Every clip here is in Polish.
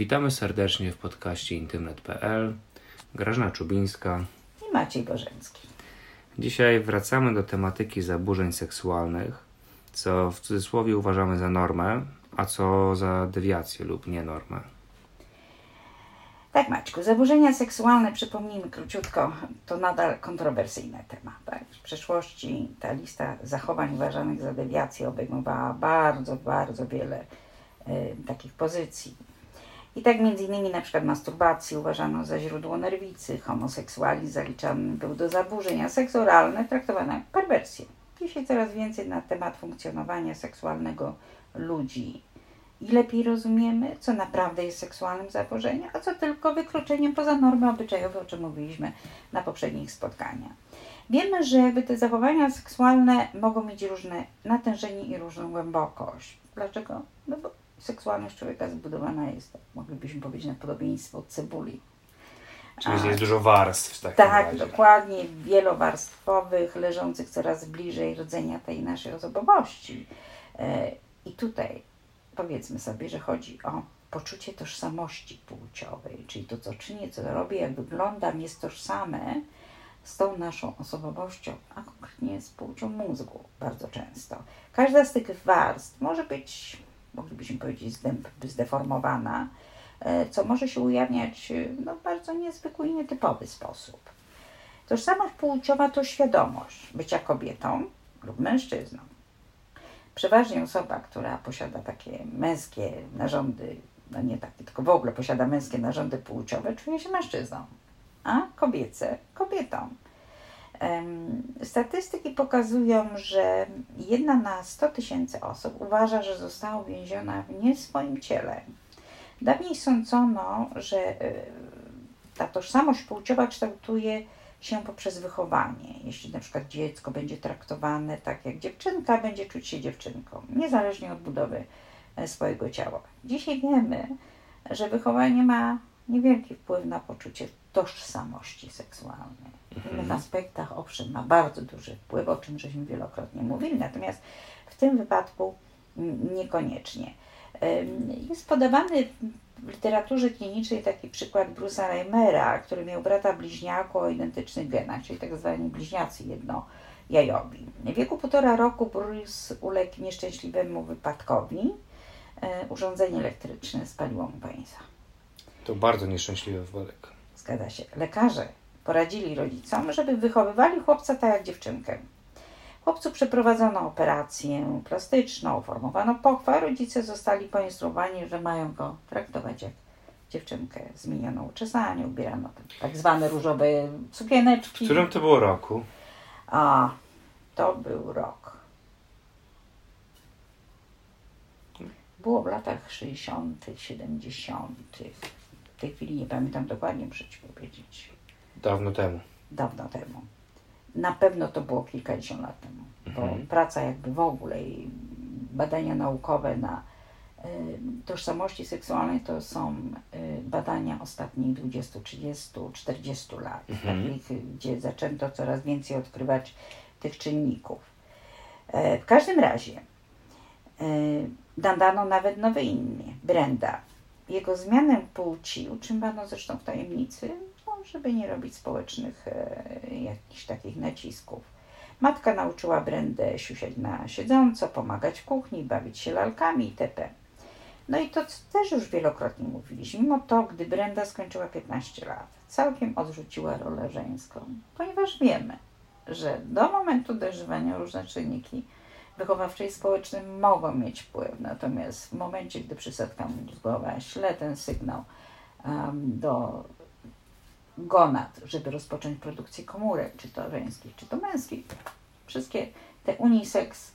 Witamy serdecznie w podcaście intymnet.pl. Grażyna Czubińska i Maciej Bożeński. Dzisiaj wracamy do tematyki zaburzeń seksualnych, co w cudzysłowie uważamy za normę, a co za dewiację lub nienormę. Tak, Maćku, zaburzenia seksualne, przypomnijmy króciutko, to nadal kontrowersyjny temat. Tak? W przeszłości ta lista zachowań uważanych za dewiację obejmowała bardzo, bardzo wiele y, takich pozycji. I tak między innymi na przykład masturbację uważano za źródło nerwicy, homoseksualizm zaliczany był do zaburzeń, a seks traktowano jak perwersję. Dzisiaj coraz więcej na temat funkcjonowania seksualnego ludzi i lepiej rozumiemy, co naprawdę jest seksualnym zaburzeniem, a co tylko wykroczeniem poza normy obyczajowe, o czym mówiliśmy na poprzednich spotkaniach. Wiemy, że jakby te zachowania seksualne mogą mieć różne natężenie i różną głębokość. Dlaczego? No bo seksualność człowieka zbudowana jest, tak moglibyśmy powiedzieć, na podobieństwo cebuli. Czyli jest dużo warstw. Tak, tak dokładnie, wielowarstwowych, leżących coraz bliżej rodzenia tej naszej osobowości. E, I tutaj powiedzmy sobie, że chodzi o poczucie tożsamości płciowej, czyli to, co czynię, co robię, jak wyglądam, jest tożsame z tą naszą osobowością, a konkretnie z płcią mózgu bardzo często. Każda z tych warstw może być, moglibyśmy powiedzieć, zdeformowana, e, co może się ujawniać no, w bardzo niezwykły i nietypowy sposób. Tożsamość płciowa to świadomość bycia kobietą lub mężczyzną. Przeważnie osoba, która posiada takie męskie narządy, no nie takie, tylko w ogóle posiada męskie narządy płciowe, czuje się mężczyzną, a kobiece kobietą. Statystyki pokazują, że jedna na 100 tysięcy osób uważa, że została uwięziona w nie swoim ciele. Dawniej sądzono, że e, ta tożsamość płciowa kształtuje się poprzez wychowanie. Jeśli na przykład dziecko będzie traktowane tak jak dziewczynka, będzie czuć się dziewczynką, niezależnie od budowy e, swojego ciała. Dzisiaj wiemy, że wychowanie ma niewielki wpływ na poczucie tożsamości seksualnej. W innych mhm. aspektach, owszem, ma bardzo duży wpływ, o czym żeśmy wielokrotnie mówili, natomiast w tym wypadku niekoniecznie. Jest podawany w literaturze klinicznej taki przykład Bruce'a Reimera, który miał brata bliźniaka o identycznych genach, czyli tak zwani bliźniacy jednojajowi. W wieku półtora roku Bruce uległ nieszczęśliwemu wypadkowi. E, urządzenie elektryczne spaliło mu penisa. To bardzo nieszczęśliwy wypadek. Zgadza się. Lekarze poradzili rodzicom, żeby wychowywali chłopca tak jak dziewczynkę. Chłopcu przeprowadzono operację plastyczną, uformowano pochwę, rodzice zostali poinstruowani, że mają go traktować jak dziewczynkę zmienioną uczesanie, ubierano tak zwane różowe sukieneczki. W którym to było roku? A, to był rok. Było w latach 60., 70. W tej chwili nie pamiętam dokładnie, muszę Ci powiedzieć. Dawno temu. Dawno temu. Na pewno to było kilkadziesiąt lat temu, bo mhm. praca jakby w ogóle i badania naukowe na y, tożsamości seksualnej to są y, badania ostatnich 20, 30, 40 lat, mhm. takich, gdzie zaczęto coraz więcej odkrywać tych czynników. E, w każdym razie nadano nawet nowe imię, Brenda. Jego zmianę płci utrzymano zresztą w tajemnicy, żeby nie robić społecznych e, jakichś takich nacisków. Matka nauczyła Brendę siusiać na siedząco, pomagać w kuchni, bawić się lalkami itp. No i to też już wielokrotnie mówiliśmy. Mimo to, gdy Brenda skończyła 15 lat, całkiem odrzuciła rolę żeńską, ponieważ wiemy, że do momentu dojrzewania różne czynniki wychowawcze i społeczne mogą mieć wpływ. Natomiast w momencie, gdy przysadka mózgowa śle ten sygnał um, do gonad, żeby rozpocząć produkcję komórek, czy to żeńskich, czy to męskich. Wszystkie te unisex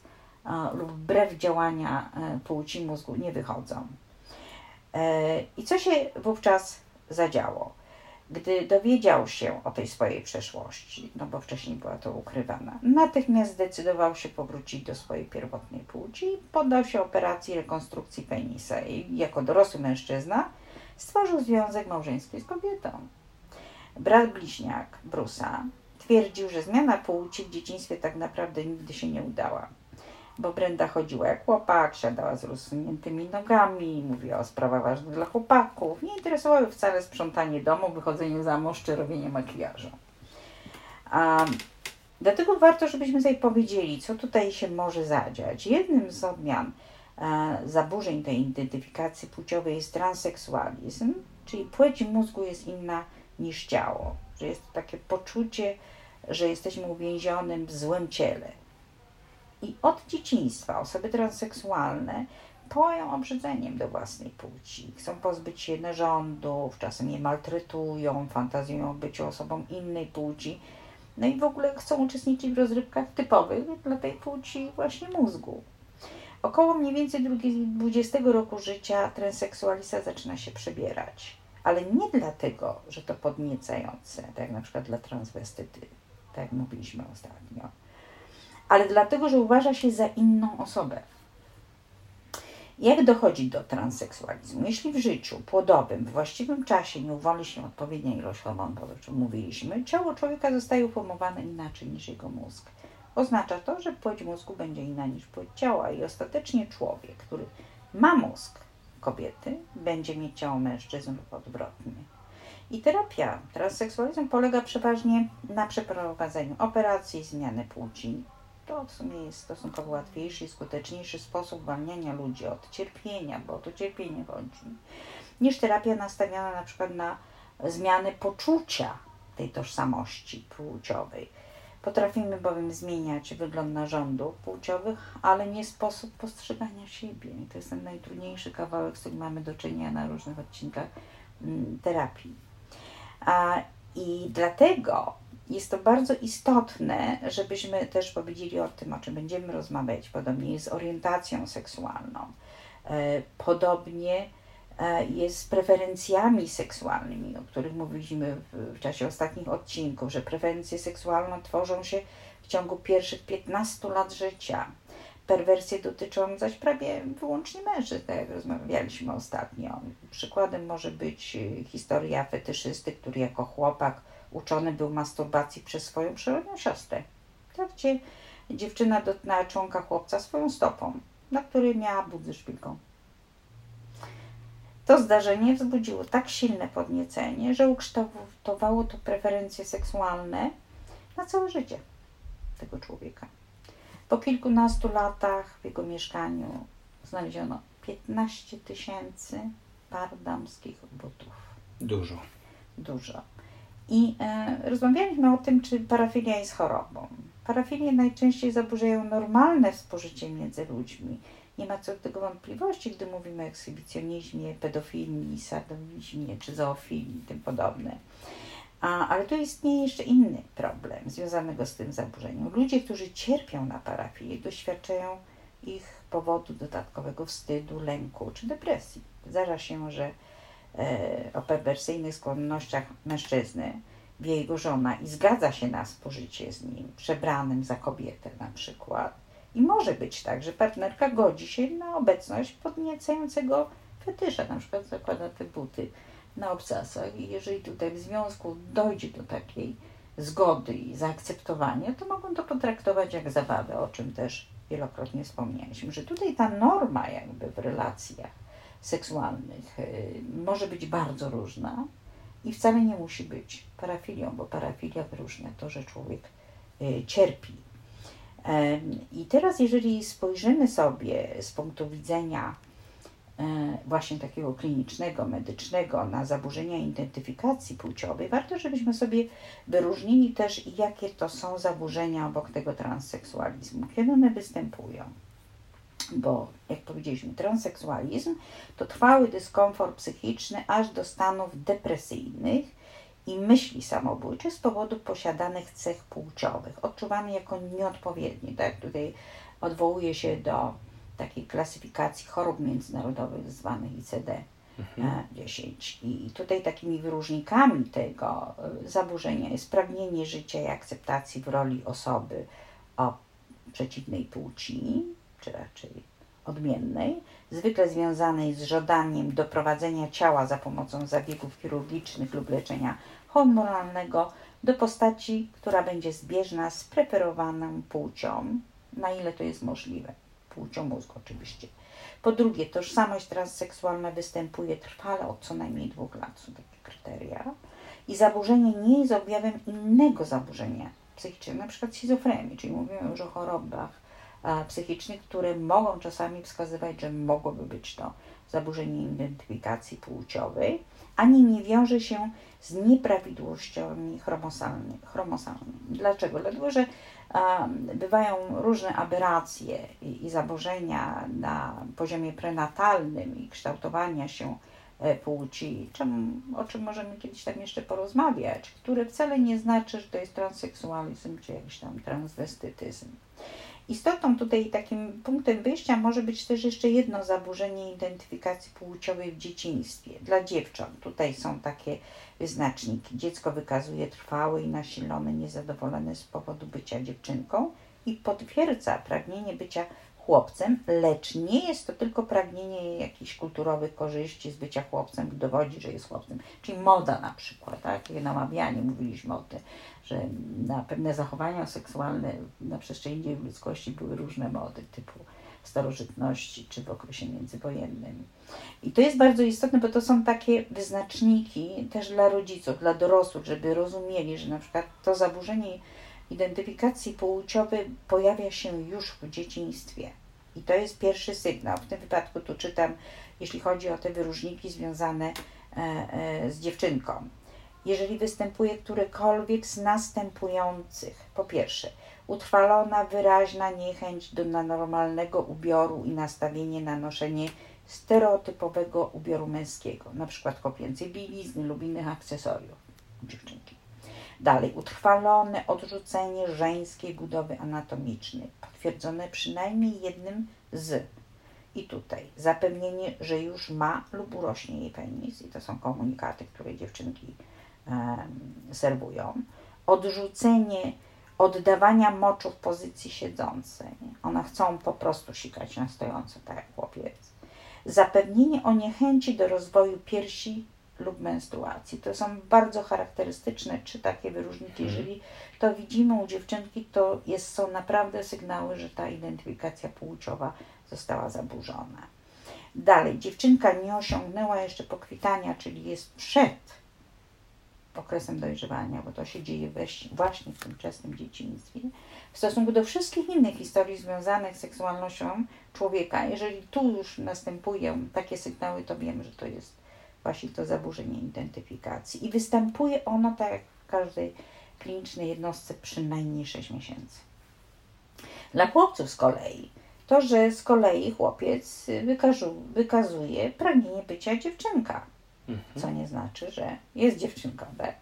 lub wbrew działania e, płci mózgu nie wychodzą. E, I co się wówczas zadziało? Gdy dowiedział się o tej swojej przeszłości, no bo wcześniej była to ukrywana, natychmiast zdecydował się powrócić do swojej pierwotnej płci i poddał się operacji rekonstrukcji penisa. I jako dorosły mężczyzna stworzył związek małżeński z kobietą. Brat bliźniak Brusa twierdził, że zmiana płci w dzieciństwie tak naprawdę nigdy się nie udała. Bo Brenda chodziła jak chłopak, siadała z rozsuniętymi nogami, mówiła o sprawach ważnych dla chłopaków. Nie interesowały wcale sprzątanie domu, wychodzenie za mąż czy robienie makijażu. Dlatego warto, żebyśmy sobie powiedzieli, co tutaj się może zadziać. Jednym z odmian e, zaburzeń tej identyfikacji płciowej jest transseksualizm, czyli płeć mózgu jest inna niż ciało, że jest to takie poczucie, że jesteśmy uwięzionym w złym ciele. I od dzieciństwa osoby transseksualne poją obrzydzeniem do własnej płci. Chcą pozbyć się narządów, czasem je maltretują, fantazjują o byciu osobą innej płci. No i w ogóle chcą uczestniczyć w rozrywkach typowych dla tej płci właśnie mózgu. Około mniej więcej 20 roku życia transseksualista zaczyna się przebierać. Ale nie dlatego, że to podniecające, tak jak na przykład dla transwestyty, tak jak mówiliśmy ostatnio, ale dlatego, że uważa się za inną osobę. Jak dochodzi do transseksualizmu? Jeśli w życiu płodowym w właściwym czasie nie uwolni się odpowiednia ilość hormonów, o czym mówiliśmy, ciało człowieka zostaje uformowane inaczej niż jego mózg. Oznacza to, że płeć mózgu będzie inna niż płeć ciała i ostatecznie człowiek, który ma mózg kobiety, będzie mieć ciało mężczyzn lub odwrotnie. I terapia transseksualizmu polega przeważnie na przeprowadzeniu operacji, zmiany płci, to w sumie jest stosunkowo łatwiejszy i skuteczniejszy sposób uwalniania ludzi od cierpienia, bo to cierpienie chodzi, niż terapia nastawiona na przykład na zmiany poczucia tej tożsamości płciowej. Potrafimy bowiem zmieniać wygląd narządów płciowych, ale nie sposób postrzegania siebie. I to jest ten najtrudniejszy kawałek, z którym mamy do czynienia na różnych odcinkach mm, terapii. A, I dlatego jest to bardzo istotne, żebyśmy też powiedzieli o tym, o czym będziemy rozmawiać. Podobnie jest z orientacją seksualną. E, podobnie e, jest z preferencjami seksualnymi, o których mówiliśmy w, czasie ostatnich odcinków, że preferencje seksualne tworzą się w ciągu pierwszych 15 lat życia. Perwersje dotyczą zaś prawie wyłącznie mężczyzn, tak jak rozmawialiśmy ostatnio. Przykładem może być historia fetyszysty, który jako chłopak uczony był masturbacji przez swoją przyrodnią siostrę. Tak, gdzie dziewczyna dotknęła członka chłopca swoją stopą, na której miała ze szpilką. To zdarzenie wzbudziło tak silne podniecenie, że ukształtowało to preferencje seksualne na całe życie tego człowieka. Po kilkunastu latach w jego mieszkaniu znaleziono 15 tysięcy par damskich butów. Dużo. Dużo. I e, rozmawialiśmy o tym, czy parafilia jest chorobą. Parafilie najczęściej zaburzają normalne współżycie między ludźmi. Nie ma co do tego wątpliwości, gdy mówimy o ekshibicjonizmie, pedofilii, sadowizmie czy zoofilii i tym podobne. A, ale tu istnieje jeszcze inny problem związanego z tym zaburzeniem. Ludzie, którzy cierpią na parafilię, doświadczają ich powodu dodatkowego wstydu, lęku czy depresji. Zdarza się, że o perwersyjnych skłonnościach mężczyzny, wie jego żona i zgadza się na spożycie z nim, przebranym za kobietę na przykład. I może być tak, że partnerka godzi się na obecność podniecającego fetysza, na przykład zakłada te buty na obcasach i jeżeli tutaj w związku dojdzie do takiej zgody i zaakceptowania, to mogą to potraktować jak zabawę, o czym też wielokrotnie wspomnieliśmy, że tutaj ta norma jakby w relacjach seksualnych y, może być bardzo różna i wcale nie musi być parafilią, bo parafilia wyróżnia to, że człowiek y, cierpi. I teraz, jeżeli spojrzymy sobie z punktu widzenia e, właśnie takiego klinicznego, medycznego na zaburzenia identyfikacji płciowej, warto, żebyśmy sobie wyróżnili też, jakie to są zaburzenia obok tego transseksualizmu, kiedy one występują bo jak powiedzieliśmy, transseksualizm to trwały dyskomfort psychiczny aż do stanów depresyjnych i myśli samobójczych z powodu posiadanych cech płciowych, odczuwany jako nieodpowiedni. Tak tutaj odwołuje się do takiej klasyfikacji chorób międzynarodowych zwanych ICD. Mhm. 10. I tutaj takimi wyróżnikami tego e, zaburzenia jest pragnienie życia i akceptacji w roli osoby o przeciwnej płci, czy raczej odmiennej, zwykle związanej z żądaniem doprowadzenia ciała za pomocą zabiegów chirurgicznych lub leczenia hormonalnego do postaci, która będzie zbieżna z preferowaną płcią, na ile to jest możliwe. płcią mózgu oczywiście. Po drugie, tożsamość transseksualna występuje trwale od co najmniej dwóch lat, są takie kryteria. I zaburzenie nie jest objawem innego zaburzenia psychicznego, na przykład schizofrenii, czyli mówimy już o chorobach psychicznych, które mogą czasami wskazywać, że mogłoby być to zaburzenie identyfikacji płciowej, ani nie wiąże się z nieprawidłowościami chromosomalnymi. Dlaczego? Dlatego, że bywają różne aberracje i, zaburzenia na poziomie prenatalnym i kształtowania się e, płci, o czym możemy kiedyś tam jeszcze porozmawiać, które wcale nie znaczy, że to jest transseksualizm czy jakiś tam transwestytyzm. Istotą tutaj takim punktem wyjścia może być też jeszcze jedno zaburzenie identyfikacji płciowej w dzieciństwie. Dla dziewcząt tutaj są takie wyznaczniki. Dziecko wykazuje trwałe i nasilone niezadowolenie z powodu bycia dziewczynką i potwierdza pragnienie bycia chłopcem, lecz nie jest to tylko pragnienie jakichś kulturowych korzyści z bycia chłopcem, dowodzi, że jest chłopcem. Czyli moda na przykład, tak? namawianie, mówiliśmy o tym, że na pewne zachowania seksualne na przestrzeni ludzkości były różne mody, typu starożytności czy w okresie międzywojennym. I to jest bardzo istotne, bo to są takie wyznaczniki też dla rodziców, dla dorosłych, żeby rozumieli, że na przykład to zaburzenie identyfikacji płciowej pojawia się już w dzieciństwie. I to jest pierwszy sygnał. W tym wypadku tu czytam, jeśli chodzi o te wyróżniki związane e, e, z dziewczynką. Jeżeli występuje którekolwiek z następujących, po pierwsze, utrwalona, wyraźna niechęć do normalnego ubioru i nastawienie na noszenie stereotypowego ubioru męskiego, na przykład kopiącej bielizny lub innych akcesoriów dziewczynki. Dalej, utrwalone odrzucenie żeńskiej budowy anatomicznej, potwierdzone przynajmniej jednym z. I tutaj zapewnienie, że już ma lub urośnie jej penis, i to są komunikaty, które dziewczynki um, serwują. Odrzucenie oddawania moczu w pozycji siedzącej. One chcą po prostu sikać na stojąco, tak jak chłopiec. Zapewnienie o niechęci do rozwoju piersi lub menstruacji. To są bardzo charakterystyczne trzy takie wyróżniki. Mhm. Jeżeli to widzimy u dziewczynki, to jest, są naprawdę sygnały, że ta identyfikacja płciowa została zaburzona. Dalej, dziewczynka nie osiągnęła jeszcze pokwitania, czyli jest przed okresem dojrzewania, bo to się dzieje właśnie w tym wczesnym dzieciństwie, w stosunku do wszystkich innych historii związanych z seksualnością człowieka. Jeżeli tu już następują takie sygnały, to wiemy, że to jest właśnie to zaburzenie identyfikacji. I występuje ono, tak jak w każdej klinicznej jednostce, przynajmniej 6 miesięcy. Dla chłopców z kolei, to, że z kolei chłopiec wykazuje pragnienie bycia dziewczynka Mhm. Co nie znaczy, że jest dziewczynką, tak?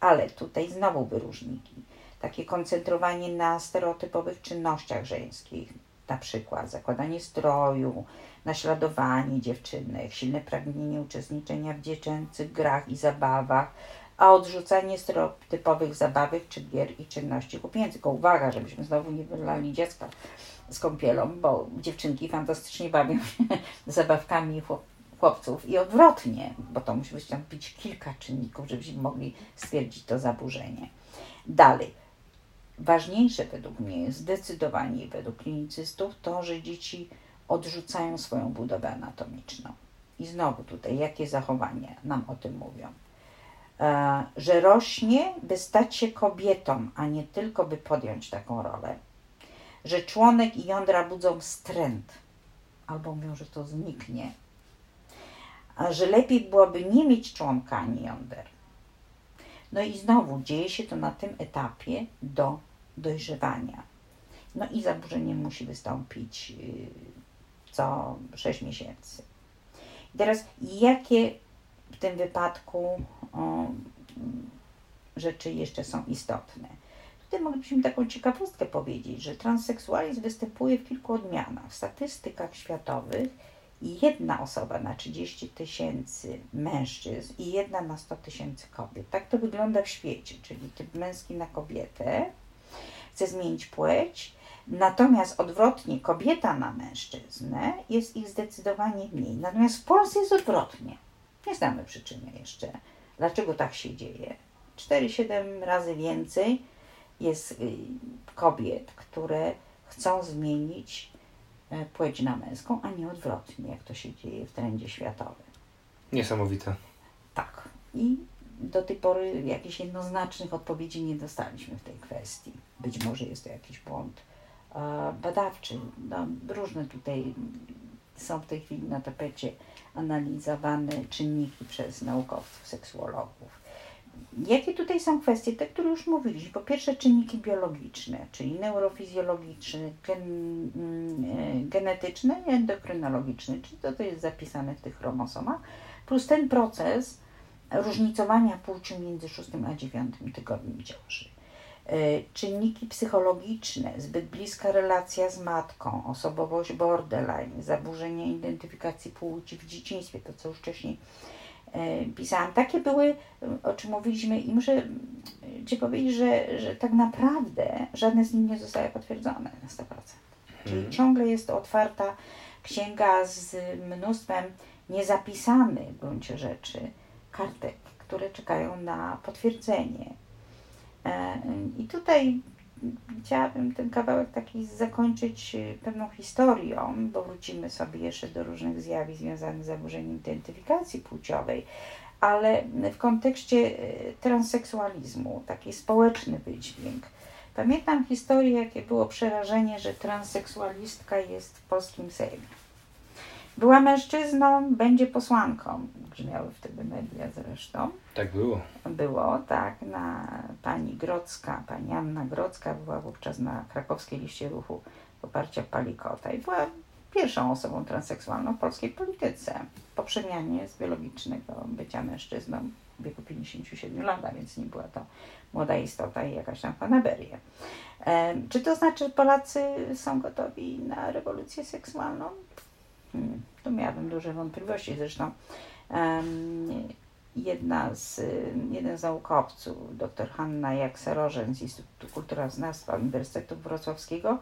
Ale tutaj znowu wyróżniki. Takie koncentrowanie na stereotypowych czynnościach żeńskich, na przykład zakładanie stroju, naśladowanie dziewczynek, silne pragnienie uczestniczenia w dziecięcych grach i zabawach, a odrzucanie stereotypowych zabawek czy gier i czynności chłopięcych. Tylko uwaga, żebyśmy znowu nie wylali dziecka z kąpielą, bo dziewczynki fantastycznie bawią się zabawkami chłopców i odwrotnie, bo to musi wystąpić kilka czynników, żebyśmy mogli stwierdzić to zaburzenie. Dalej, ważniejsze według mnie zdecydowanie według klinicystów to, że dzieci odrzucają swoją budowę anatomiczną. I znowu tutaj, jakie zachowania nam o tym mówią? E, że rośnie, by stać się kobietą, a nie tylko, by podjąć taką rolę. Że członek i jądra budzą wstręt, albo mówią, że to zniknie, że lepiej byłoby nie mieć członka ani jąder. No i znowu dzieje się to na tym etapie do dojrzewania. No i zaburzenie musi wystąpić y, co 6 miesięcy. I teraz jakie w tym wypadku o, rzeczy jeszcze są istotne? Tutaj moglibyśmy taką ciekawostkę powiedzieć, że transseksualizm występuje w kilku odmianach. W statystykach światowych jedna osoba na 30 tysięcy mężczyzn i jedna na 100 tysięcy kobiet. Tak to wygląda w świecie, czyli typ męski na kobietę chce zmienić płeć, natomiast odwrotnie kobieta na mężczyznę jest ich zdecydowanie mniej. Natomiast w Polsce jest odwrotnie. Nie znamy przyczyny jeszcze, dlaczego tak się dzieje. 4-7 razy więcej jest y, kobiet, które chcą zmienić płeć na męską, a nie odwrotnie, jak to się dzieje w trendzie światowym. Niesamowite. Tak. I do tej pory jakichś jednoznacznych odpowiedzi nie dostaliśmy w tej kwestii. Być może jest to jakiś błąd e, badawczy. No, różne tutaj są w tej chwili na tapecie analizowane czynniki przez naukowców, seksuologów. Jakie tutaj są kwestie? Te, które już mówiliśmy. Po pierwsze czynniki biologiczne, czyli neurofizjologiczne, gen, mm, e, genetyczne i endokrynologiczne, czyli to, to jest zapisane w tych chromosomach, plus ten proces różnicowania płci między 6 a 9 tygodniem ciąży. E, czynniki psychologiczne, zbyt bliska relacja z matką, osobowość borderline, zaburzenia identyfikacji płci w dzieciństwie, to co już wcześniej pisałam. Takie były, o czym mówiliśmy i muszę Ci powiedzieć, że, że tak naprawdę żadne z nich nie zostaje potwierdzone na 100%. Czyli hmm. ciągle jest to otwarta księga z mnóstwem niezapisanych w gruncie rzeczy kartek, które czekają na potwierdzenie. E, I tutaj chciałabym ten kawałek taki zakończyć e, pewną historią, bo wrócimy sobie jeszcze do różnych zjawisk związanych z zaburzeniem identyfikacji płciowej, ale w kontekście e, transseksualizmu, taki społeczny wydźwięk. Pamiętam historię, jakie było przerażenie, że transseksualistka jest w polskim Sejmie. Była mężczyzną, będzie posłanką. Brzmiały wtedy media zresztą. Tak było. Było, tak. Na pani Grodzka, pani Anna Grodzka była wówczas na krakowskiej liście ruchu poparcia Palikota i była pierwszą osobą transseksualną w polskiej polityce po przemianie z biologicznego bycia mężczyzną w wieku 57 lat, więc nie była to młoda istota i jakaś tam fanaberia. Czy to znaczy, że Polacy są gotowi na rewolucję seksualną? Tu miałabym duże wątpliwości. Zresztą jedna z, jeden z naukowców, dr Hanna Jakserożen z Instytutu Kulturoznawstwa Uniwersytetu Wrocławskiego,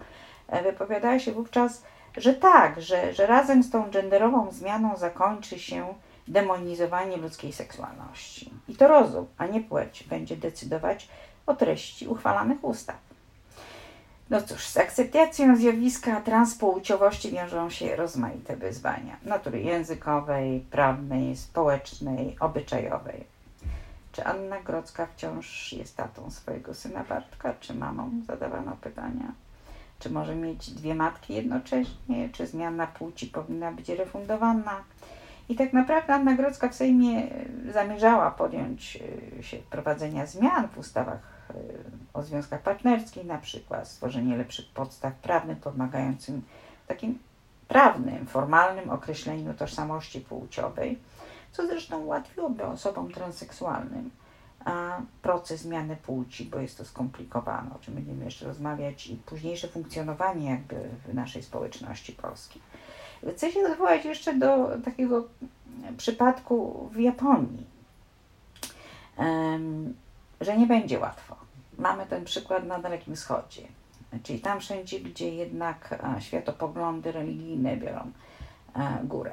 e, wypowiadała się wówczas, że tak, że, że razem z tą genderową zmianą zakończy się demonizowanie ludzkiej seksualności. I to rozum, a nie płeć będzie decydować o treści uchwalanych ustaw. No cóż, z akceptacją zjawiska transpłciowości wiążą się rozmaite wyzwania natury językowej, prawnej, społecznej, obyczajowej. Czy Anna Grodzka wciąż jest tatą swojego syna Bartka, czy mamą? Zadawano pytania. Czy może mieć dwie matki jednocześnie? Czy zmiana płci powinna być refundowana? I tak naprawdę Anna Grodzka w Sejmie zamierzała podjąć e, się prowadzenia zmian w ustawach o związkach partnerskich, na przykład stworzenie lepszych podstaw prawnych pomagającym takim prawnym, formalnym określeniu tożsamości płciowej, co zresztą ułatwiłoby osobom transseksualnym proces zmiany płci, bo jest to skomplikowane, o czym będziemy jeszcze rozmawiać, i późniejsze funkcjonowanie jakby w naszej społeczności polskiej. Chcę się odwołać jeszcze do takiego przypadku w Japonii, że nie będzie łatwo mamy ten przykład na Dalekim Wschodzie. Czyli tam wszędzie, gdzie jednak e, światopoglądy religijne biorą e, górę.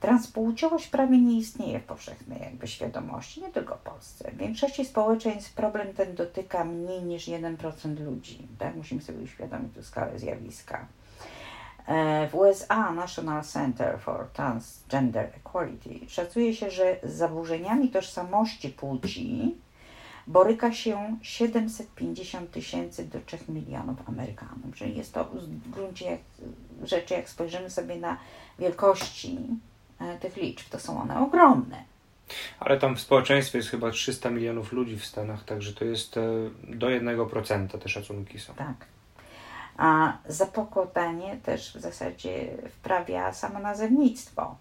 Transpłciowość prawie nie istnieje w powszechnej jakby świadomości, nie tylko w Polsce. W większości społeczeństw problem ten dotyka mniej niż 1% ludzi. Tak? Musimy sobie uświadomić tu skalę zjawiska. E, w USA National Center for Transgender Equality szacuje się, że z zaburzeniami tożsamości płci boryka się 750 tysięcy do 3 milionów Amerykanów. Czyli jest to w gruncie rzeczy, jak spojrzymy sobie na wielkości e, tych liczb, to są one ogromne. Ale tam w społeczeństwie jest chyba 300 milionów ludzi w Stanach, także to jest e, do 1% te szacunki są. Tak. A zapokładanie też w zasadzie wprawia samo nazewnictwo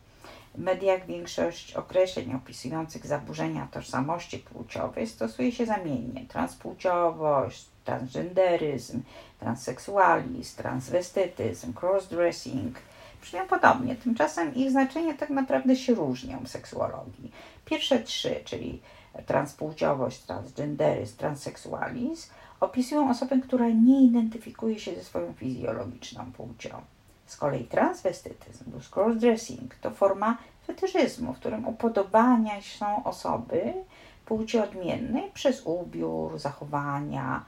mediach większość określeń opisujących zaburzenia tożsamości płciowej stosuje się zamiennie. Transpłciowość, transgenderyzm, transseksualizm, transwestytyzm, crossdressing. Brzmią podobnie, tymczasem ich znaczenie tak naprawdę się różnią w seksuologii. Pierwsze trzy, czyli transpłciowość, transgenderyzm, transseksualizm, opisują osobę, która nie identyfikuje się ze swoją fizjologiczną płcią. Z kolei transwestytyzm lub crossdressing to forma fetyszyzmu, w którym upodobania są osoby płci odmiennej przez ubiór, zachowania,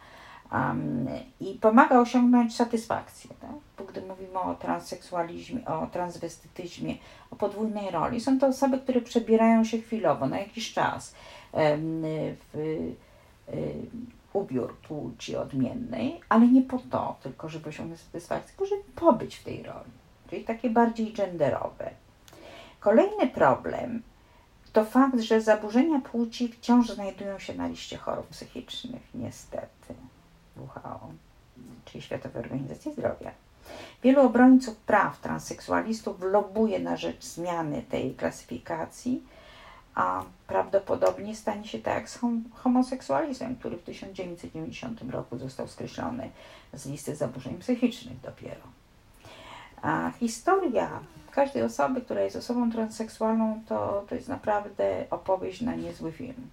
Um, I pomaga osiągnąć satysfakcję. Tak? Bo gdy mówimy o transseksualizmie, o transwestytyzmie, o podwójnej roli, są to osoby, które przebierają się chwilowo, na jakiś czas um, w um, ubiór płci odmiennej, ale nie po to, tylko żeby osiągnąć satysfakcję, tylko żeby pobyć w tej roli. Czyli takie bardziej genderowe. Kolejny problem to fakt, że zaburzenia płci wciąż znajdują się na liście chorób psychicznych, niestety. WHO, czyli Światowej Organizacji Zdrowia. Wielu obrońców praw transseksualistów lobuje na rzecz zmiany tej klasyfikacji, a prawdopodobnie stanie się tak z homoseksualizmem, który w 1990 roku został skreślony z listy zaburzeń psychicznych dopiero. A historia każdej osoby, która jest osobą transseksualną, to, to jest naprawdę opowieść na niezły film.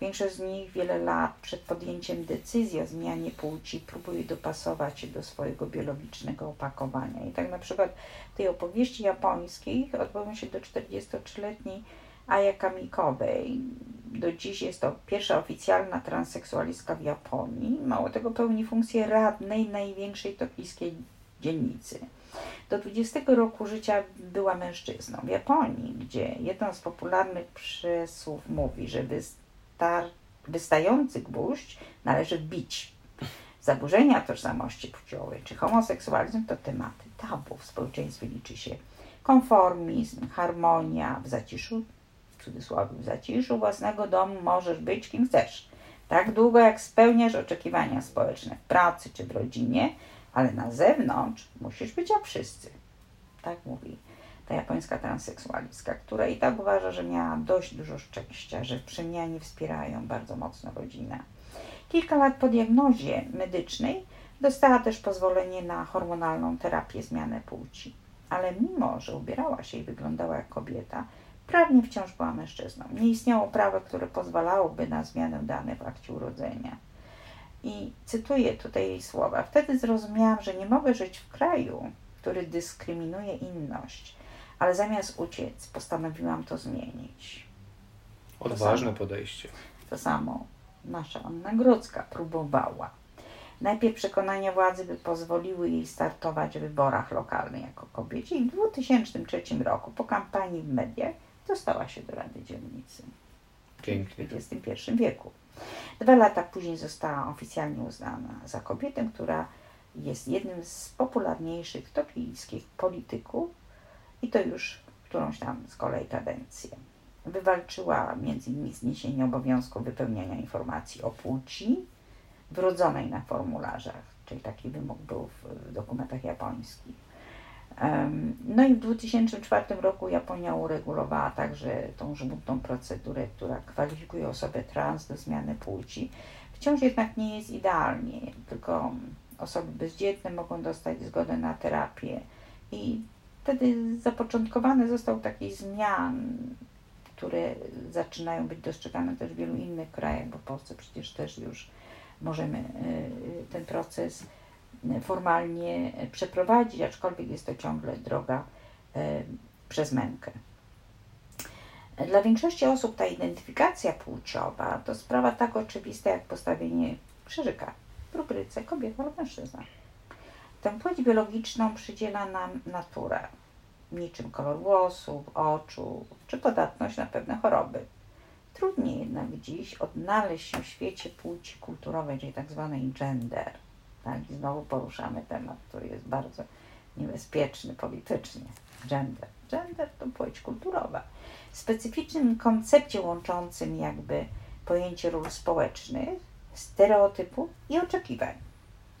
Większość z nich wiele lat przed podjęciem decyzji o zmianie płci próbuje dopasować się do swojego biologicznego opakowania. I tak na przykład w tej opowieści japońskiej odwołują się do 43-letniej Aya Kamikowej. Do dziś jest to pierwsza oficjalna transseksualistka w Japonii. Mało tego pełni funkcję radnej największej tokijskiej dzielnicy. Do 20 roku życia była mężczyzną. W Japonii, gdzie jedno z popularnych przysłów mówi, że wystar- wystający gwóźdź należy bić. Zaburzenia tożsamości płciowej czy homoseksualizm to tematy tabu. W społeczeństwie liczy się konformizm, harmonia, w zaciszu, w cudzysłowie, w zaciszu własnego domu możesz być kim chcesz. Tak długo jak spełniasz oczekiwania społeczne w pracy czy w rodzinie, ale na zewnątrz musisz być jak wszyscy. Tak mówi ta japońska transseksualistka, która i tak uważa, że miała dość dużo szczęścia, że w przemianie wspierają bardzo mocno rodzinę. Kilka lat po diagnozie medycznej dostała też pozwolenie na hormonalną terapię zmiany płci. Ale mimo, że ubierała się i wyglądała jak kobieta, prawnie wciąż była mężczyzną. Nie istniało prawo, które pozwalałoby na zmianę danych w akcie urodzenia. I cytuję tutaj jej słowa. Wtedy zrozumiałam, że nie mogę żyć w kraju, który dyskryminuje inność, ale zamiast uciec, postanowiłam to zmienić. Odważne to podejście. To samo nasza Anna Grodzka próbowała. Najpierw przekonania władzy by pozwoliły jej startować w wyborach lokalnych jako kobiecie i w 2003 roku po kampanii w mediach dostała się do Rady Dzielnicy. Pięknie. W XXI wieku. Dwa lata później została oficjalnie uznana za kobietę, która jest jednym z popularniejszych tokijskich polityków i to już którąś tam z kolei kadencję. Wywalczyła m.in. zniesienie obowiązku wypełniania informacji o płci wrodzonej na formularzach, czyli taki wymóg był w dokumentach japońskich no i w 2004 roku Japonia uregulowała także tą żmudną procedurę, która kwalifikuje osobę trans do zmiany płci. Wciąż jednak nie jest idealnie, tylko osoby bezdzietne mogą dostać zgodę na terapię i wtedy zapoczątkowany został taki zmian, które zaczynają być dostrzegane też w wielu innych krajach, bo w Polsce przecież też już możemy y, y, ten proces formalnie przeprowadzić, aczkolwiek jest to ciągle droga e, przez mękę. Dla większości osób ta identyfikacja płciowa to sprawa tak oczywista jak postawienie krzyżyka w rubryce kobieta lub mężczyzna. Tę płeć biologiczną przydziela nam natura, niczym kolor włosów, oczu czy podatność na pewne choroby. Trudniej jednak dziś odnaleźć się w świecie płci kulturowej, czyli tak zwanej gender – tak? I znowu poruszamy temat, który jest bardzo niebezpieczny politycznie. Gender. Gender to płeć kulturowa. Specyficznym koncepcie łączącym jakby pojęcie ról społecznych, stereotypów i oczekiwań.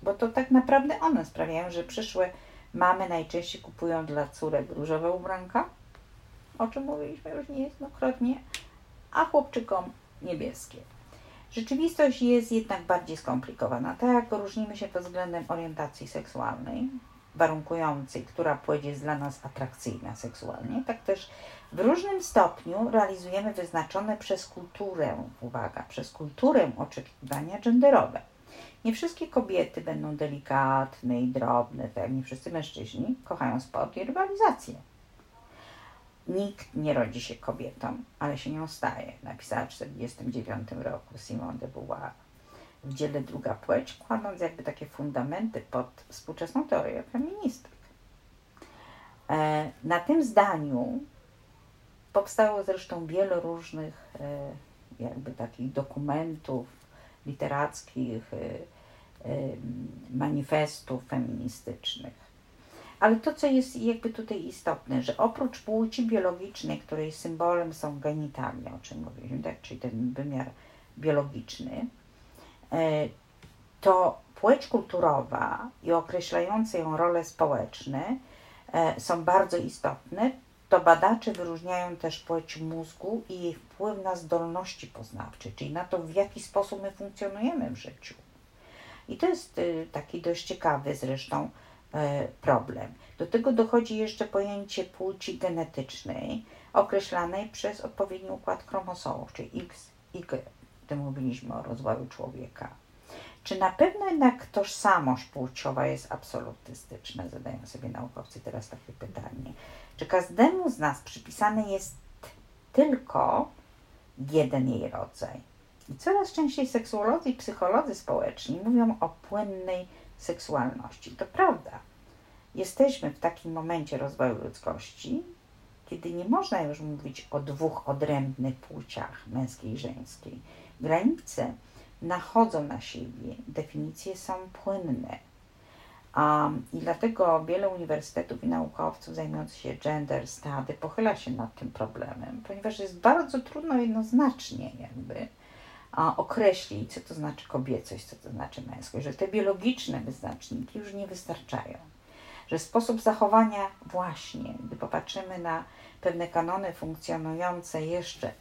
Bo to tak naprawdę one sprawiają, że przyszłe mamy najczęściej kupują dla córek różowe ubranka, o czym mówiliśmy już niejednokrotnie, a chłopczykom niebieskie. Rzeczywistość jest jednak bardziej skomplikowana. Tak różnimy się pod względem orientacji seksualnej, warunkującej, która płeć jest dla nas atrakcyjna seksualnie, tak też w różnym stopniu realizujemy wyznaczone przez kulturę, uwaga, przez kulturę oczekiwania genderowe. Nie wszystkie kobiety będą delikatne i drobne, tak nie wszyscy mężczyźni kochają sport i rywalizację. Nikt nie rodzi się kobietą, ale się nią staje, napisała w 1949 roku Simone de Beauvoir. w dziele druga płeć, kładąc jakby takie fundamenty pod współczesną teorię feministek. E, na tym zdaniu powstało zresztą wiele różnych e, jakby takich dokumentów literackich, e, manifestów feministycznych. Ale to, co jest jakby tutaj istotne, że oprócz płci biologicznej, której symbolem są genitalia, o czym mówiliśmy, tak? czyli ten wymiar biologiczny, e, to płeć kulturowa i określające ją role społeczne e, są bardzo istotne. To badacze wyróżniają też płeć mózgu i jej wpływ na zdolności poznawcze, czyli na to, w jaki sposób my funkcjonujemy w życiu. I to jest y, taki dość ciekawy zresztą problem. Do tego dochodzi jeszcze pojęcie płci genetycznej, określanej przez odpowiedni układ chromosomów, czyli X, Y, gdy mówiliśmy o rozwoju człowieka. Czy na pewno jednak tożsamość płciowa jest absolutystyczna? Zadają sobie naukowcy teraz takie pytanie. Czy każdemu z nas przypisany jest tylko jeden jej rodzaj? I coraz częściej seksuolodzy i psycholodzy społeczni mówią o płynnej seksualności. To prawda. Jesteśmy w takim momencie rozwoju ludzkości, kiedy nie można już mówić o dwóch odrębnych płciach, męskiej i żeńskiej. Granice nachodzą na siebie, definicje są płynne. Um, I dlatego wiele uniwersytetów i naukowców zajmujących się gender study pochyla się nad tym problemem, ponieważ jest bardzo trudno jednoznacznie jakby określić, co to znaczy kobiecość, co to znaczy męskość, że te biologiczne wyznaczniki już nie wystarczają. Że sposób zachowania właśnie, gdy popatrzymy na pewne kanony funkcjonujące jeszcze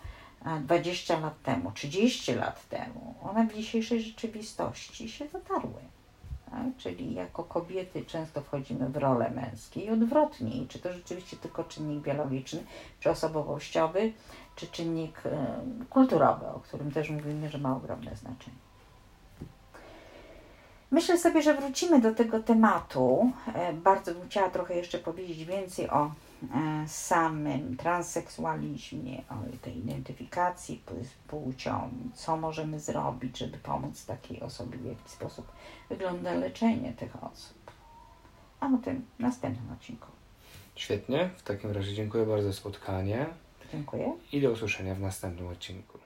20 lat temu, 30 lat temu, one w dzisiejszej rzeczywistości się zatarły. Tak? Czyli jako kobiety często wchodzimy w rolę męskie i odwrotnie. Czy to rzeczywiście tylko czynnik biologiczny, czy osobowościowy, czy czynnik e, kulturowy, o którym też mówimy, że ma ogromne znaczenie. Myślę sobie, że wrócimy do tego tematu. E, bardzo bym chciała trochę jeszcze powiedzieć więcej o e, samym transseksualizmie, o tej identyfikacji z płcią, co możemy zrobić, żeby pomóc takiej osobie, w jaki sposób wygląda leczenie tych osób. A o tym w następnym odcinku. Świetnie. W takim razie dziękuję bardzo za spotkanie. Dziękuję. I do usłyszenia w następnym odcinku.